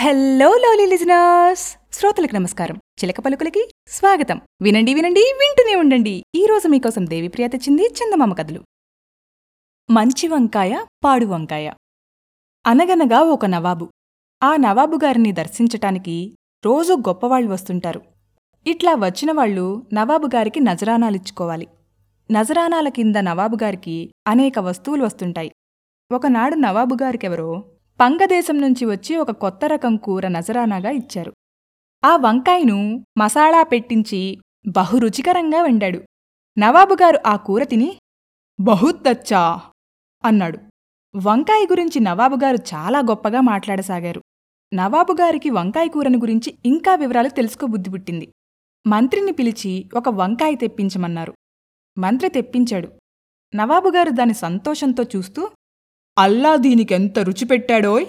Hello lovely listeners శ్రోతలకు నమస్కారం. చిలక పలుకులకి స్వాగతం. వినండి వినండి వింటూనే ఉండండి. ఈ రోజు మీకోసం దేవిప్రియ తెచ్చింది చందమామ కథలు. మంచి వంకాయ పాడు వంకాయ. అనగనగా ఒక నవాబు. ఆ నవాబు గారిని దర్శించటానికి రోజూ గొప్పవాళ్ళు వస్తుంటారు. ఇట్లా వచ్చిన వాళ్ళు నవాబు గారికి నజరానాలిచ్చుకోవాలి. నజరానాల కింద నవాబు గారికి అనేక వస్తువులు వస్తుంటాయి. ఒకనాడు నవాబు గారికెవరో పంగదేశం నుంచి వచ్చి ఒక కొత్త రకం కూర నజరానాగా ఇచ్చారు. ఆ వంకాయను మసాలా పెట్టించి బహు రుచికరంగా వండాడు. నవాబుగారు ఆ కూర తిని బహుద్దచ్చా అన్నాడు. వంకాయ గురించి నవాబుగారు చాలా గొప్పగా మాట్లాడసాగారు. నవాబుగారికి వంకాయ కూరని గురించి ఇంకా వివరాలు తెలుసుకోబుద్ధి పుట్టింది. మంత్రిని పిలిచి ఒక వంకాయ తెప్పించమన్నారు. మంత్రి తెప్పించాడు. నవాబుగారు దాని సంతోషంతో చూస్తూ అల్లా దీనికెంత రుచి పెట్టాడోయ్?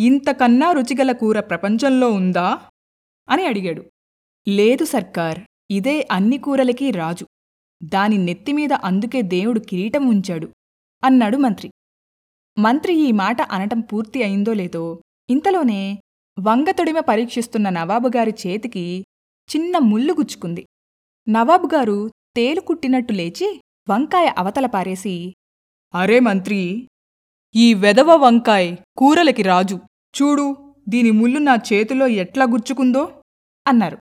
ఇంతకన్నా రుచిగల కూర ప్రపంచంలో ఉందా? అని అడిగాడు. లేదు సర్కార్ ఇదే అన్ని కూరలకి రాజు. దాని నెత్తిమీద అందుకే దేవుడు కిరీటం ఉంచాడు అన్నాడు మంత్రి. మంత్రి ఈ మాట అనటం పూర్తి అయిందో లేదో ఇంతలోనే వంగతొడిమ పరీక్షిస్తున్న నవాబుగారి చేతికి చిన్న ముల్లు గుచ్చుకుంది. నవాబుగారు తేలుకుట్టినట్టు లేచి వంకాయ అవతల పారేసి అరే మంత్రి ఈ వెదవ వంకాయ్ కూరలకి రాజు. చూడు దీని ముల్లు నా చేతిలో ఎట్లా గుచ్చుకుందో అన్నారు.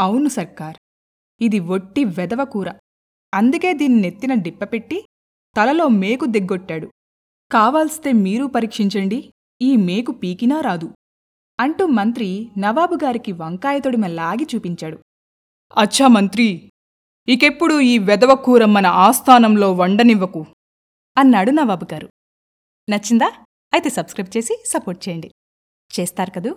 అవును సర్కార్ ఇది ఒట్టి వెదవ కూర. అందుకే దీన్ని నెత్తిన డిప్పపెట్టి తలలో మేకు దిగ్గొట్టాడు. కావాల్స్తే మీరూ పరీక్షించండి ఈ మేకు పీకినా రాదు. అంటూ మంత్రి నవాబుగారికి వంకాయ తొడిమ లాగి చూపించాడు. అచ్చా మంత్రి ఇకెప్పుడు ఈ వెదవ కూర మన ఆస్థానంలో వండనివ్వకు అన్నాడు నవాబుగారు నచ్చిందా? అయితే సబ్స్క్రైబ్ చేసి సపోర్ట్ చేయండి. చేస్తారు కదూ?